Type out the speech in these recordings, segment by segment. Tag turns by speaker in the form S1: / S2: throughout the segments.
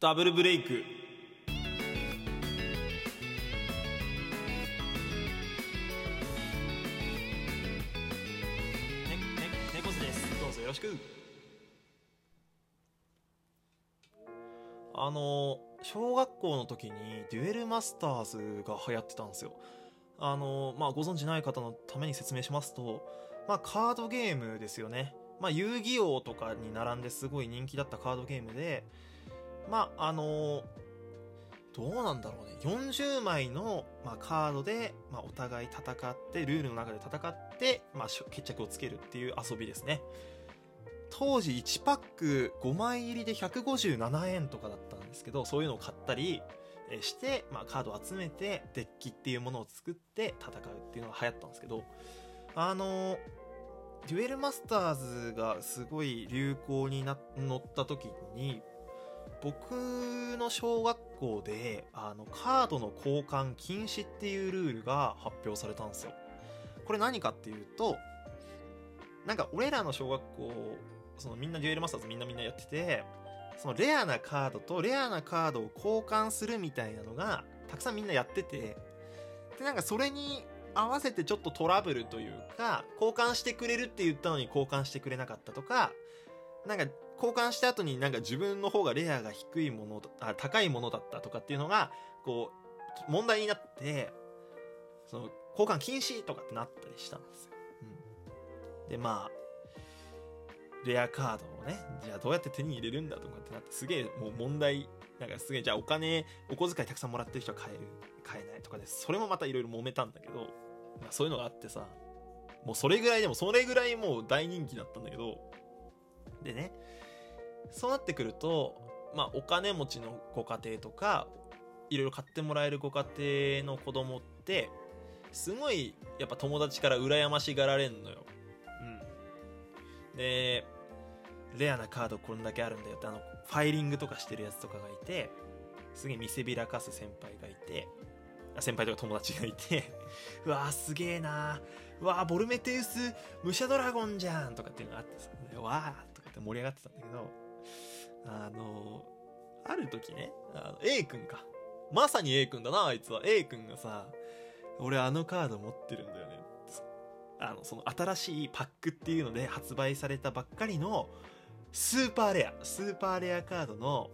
S1: ダブルブレイク。ねね猫背です。どうぞよろしく。あの小学校の時にデュエルマスターズが流行ってたんですよ。あのまあご存知ない方のために説明しますとまあカードゲームですよね。まあ遊戯王とかに並んですごい人気だったカードゲームでまああのどうなんだろうね。40枚の、まあ、カードで、まあ、お互い戦ってルールの中で戦って、まあ、決着をつけるっていう遊びですね。当時1パック5枚入りで157円とかだったんですけどそういうのを買ったりして、まあ、カードを集めてデッキっていうものを作って戦うっていうのが流行ったんですけどあのデュエルマスターズがすごい流行にな乗った時に僕の小学校であのカードの交換禁止っていうルールが発表されたんですよ。これ何かっていうとなんか俺らの小学校そのみんなデュエルマスターズみんなみんなやっててそのレアなカードとレアなカードを交換するみたいなのがたくさんみんなやっててでなんかそれに合わせてちょっとトラブルというか交換してくれるって言ったのに交換してくれなかったとかなんか交換した後になんか自分の方がレアが低いものあ高いものだったとかっていうのがこう問題になってその交換禁止とかってなったりしたんですよ、うん、でまあレアカードをねじゃあどうやって手に入れるんだとかってなってすげえもう問題なんかすげえじゃあお金お小遣いたくさんもらってる人は買える買えないとかでそれもまたいろいろ揉めたんだけど、まあ、そういうのがあってさもうそれぐらいでもそれぐらいもう大人気だったんだけどでねそうなってくるとまあお金持ちのご家庭とかいろいろ買ってもらえるご家庭の子供ってすごいやっぱ友達から羨ましがられんのよ。うん。でレアなカードこんだけあるんだよってあのファイリングとかしてるやつとかがいてすげえ見せびらかす先輩がいてあ先輩とか友達がいて うわーすげえなうわーボルメテウス武者ドラゴンじゃんとかっていうのがあってさうわーとかって盛り上がってたんだけどあのある時ねあの A 君か。まさに A 君だなあいつは。A 君がさ俺あのカード持ってるんだよね。あのその新しいパックっていうので発売されたばっかりのスーパーレア。スーパーレアカードの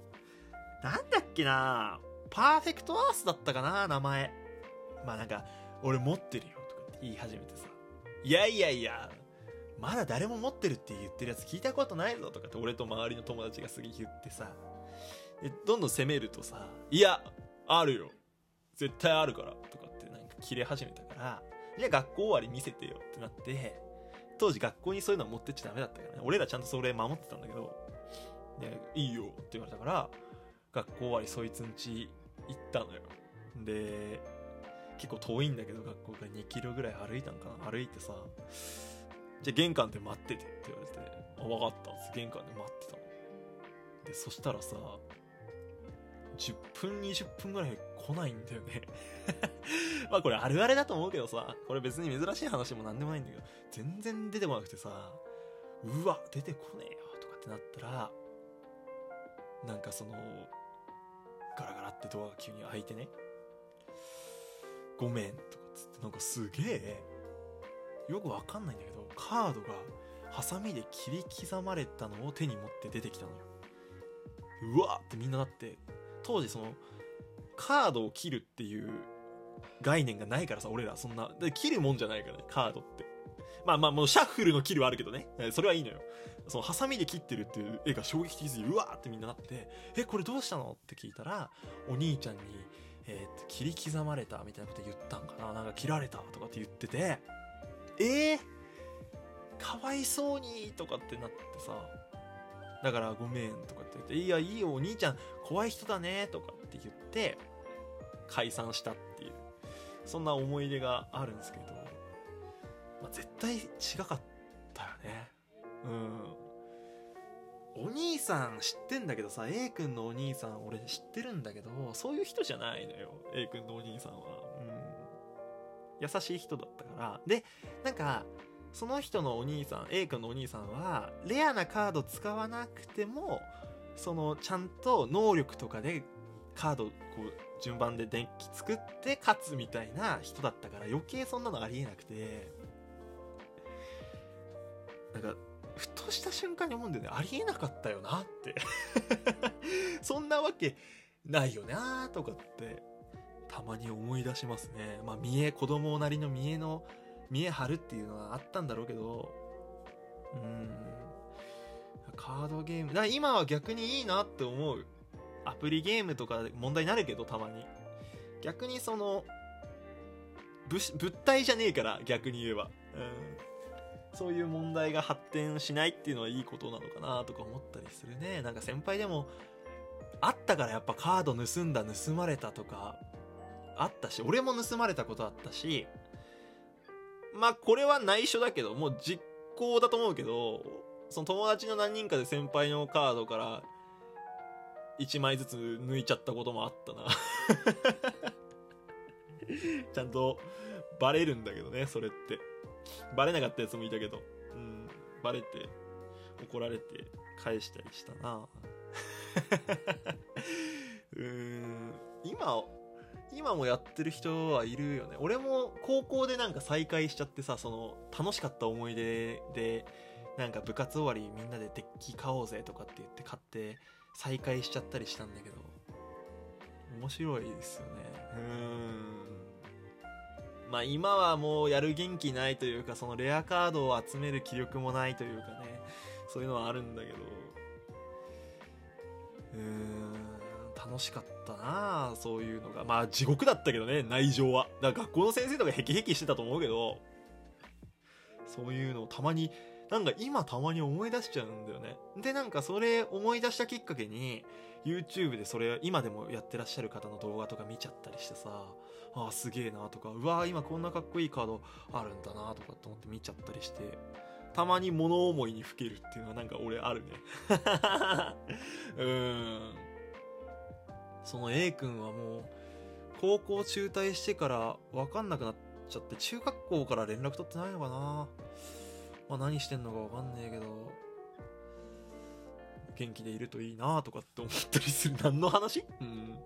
S1: なんだっけなパーフェクトアースだったかな名前。まあなんか俺持ってるよとかって言い始めてさ。いやいやいやまだ誰も持ってるって言ってるやつ聞いたことないぞとかって俺と周りの友達がすげえ言ってさ。どんどん攻めるとさいやあるよ。絶対あるからとかってなんか切れ始めたからじゃあ学校終わり見せてよってなって当時学校にそういうの持ってっちゃダメだったからね。俺らちゃんとそれ守ってたんだけどでいいよって言われたから学校終わりそいつんち行ったのよ。で結構遠いんだけど学校が2キロぐらい歩いたんかな。歩いてさじゃあ玄関で待っててって言われてあ分かったっ玄関で待ってたの。でそしたらさ10分20分ぐらい来ないんだよね。まあこれあるあるだと思うけどさこれ別に珍しい話もなんでもないんだけど全然出てこなくてさうわ出てこねえよとかってなったらなんかそのガラガラってドアが急に開いてねごめんとかつってなんかすげえよくわかんないんだけどカードがハサミで切り刻まれたのを手に持って出てきたのよ。うわってみんななって当時そのカードを切るっていう概念がないからさ俺らそんな。で切るもんじゃないからねカードって。まあまあもうシャッフルの切るはあるけどね。それはいいのよ。そのハサミで切ってるっていう絵が衝撃的すぎうわーってみんななってえこれどうしたの？って聞いたらお兄ちゃんに、えー、切り刻まれたみたいなこと言ったんかな。なんか切られたとかって言ってて。えー、かわいそうにとかってなってさだからごめんとかって言って、いや、いいよ、お兄ちゃん、怖い人だね、とかって言って、解散したっていう、そんな思い出があるんですけど、まあ、絶対違かったよね。うん。お兄さん知ってんだけどさ、A 君のお兄さん俺知ってるんだけど、そういう人じゃないのよ、A 君のお兄さんは。うん。優しい人だったから。で、なんか、その人のお兄さん A 君のお兄さんはレアなカード使わなくてもそのちゃんと能力とかでカードこう順番でデッキ作って勝つみたいな人だったから余計そんなのありえなくて。なんかふとした瞬間に思うんだよね。ありえなかったよなって。そんなわけないよなとかってたまに思い出しますね。まあ見え子供なりの見えの見え張るっていうのはあったんだろうけどうん。カードゲーム。だ今は逆にいいなって思う。アプリゲームとか問題になるけどたまに。逆にその物体じゃねえから逆に言えば、うん、そういう問題が発展しないっていうのはいいことなのかなとか思ったりするね。なんか先輩でもあったからやっぱカード盗んだ盗まれたとかあったし俺も盗まれたことあったしまあこれは内緒だけどもう実行だと思うけどその友達の何人かで先輩のカードから1枚ずつ抜いちゃったこともあったな ちゃんとバレるんだけどね、それって。バレなかったやつもいたけど。うん、バレて、怒られて、返したりしたな うーん、今、今もやってる人はいるよね。俺も高校でなんか再会しちゃってさ、その、楽しかった思い出で、なんか部活終わりみんなでデッキ買おうぜとかって言って買って再会しちゃったりしたんだけど、面白いですよね。うん。まあ今はもうやる元気ないというか、そのレアカードを集める気力もないというかね、そういうのはあるんだけど、うーん、楽しかったなそういうのが。まあ地獄だったけどね、内情は。だから学校の先生とかヘキヘキしてたと思うけど、そういうのをたまに、なんか今たまに思い出しちゃうんだよね。で、なんかそれ思い出したきっかけに、YouTube でそれ今でもやってらっしゃる方の動画とか見ちゃったりしてさ、ああすげえなとか、うわー今こんなかっこいいカードあるんだなとかって思って見ちゃったりして、たまに物思いにふけるっていうのはなんか俺あるね。うん。その A 君はもう、高校中退してからわかんなくなっちゃって、中学校から連絡取ってないのかなまあ何してんのかわかんねえけど、元気でいるといいなとかって思ったりする。何の話？うん。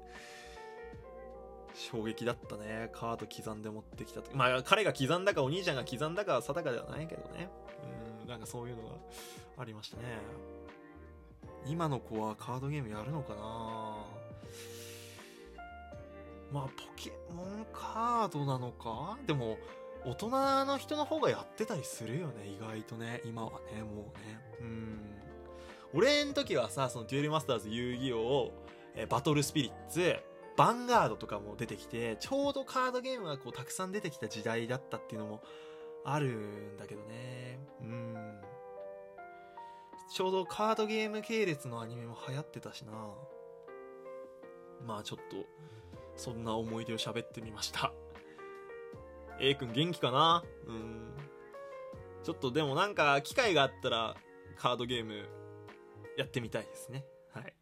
S1: 衝撃だったね。カード刻んで持ってきたと。まあ彼が刻んだかお兄ちゃんが刻んだかは定かではないけどね。うん、なんかそういうのがありましたね。今の子はカードゲームやるのかな？まあポケモンカードなのか？でも、大人の人の方がやってたりするよね、意外とね。今はね、もうね。うん。俺ん時はさ、そのデュエルマスターズ遊戯王、えバトルスピリッツ、ヴァンガードとかも出てきて、ちょうどカードゲームがこうたくさん出てきた時代だったっていうのもあるんだけどね。うん。ちょうどカードゲーム系列のアニメも流行ってたしな。まあちょっと、そんな思い出を喋ってみました。A 君元気かな？うん。ちょっとでもなんか機会があったらカードゲームやってみたいですね。はい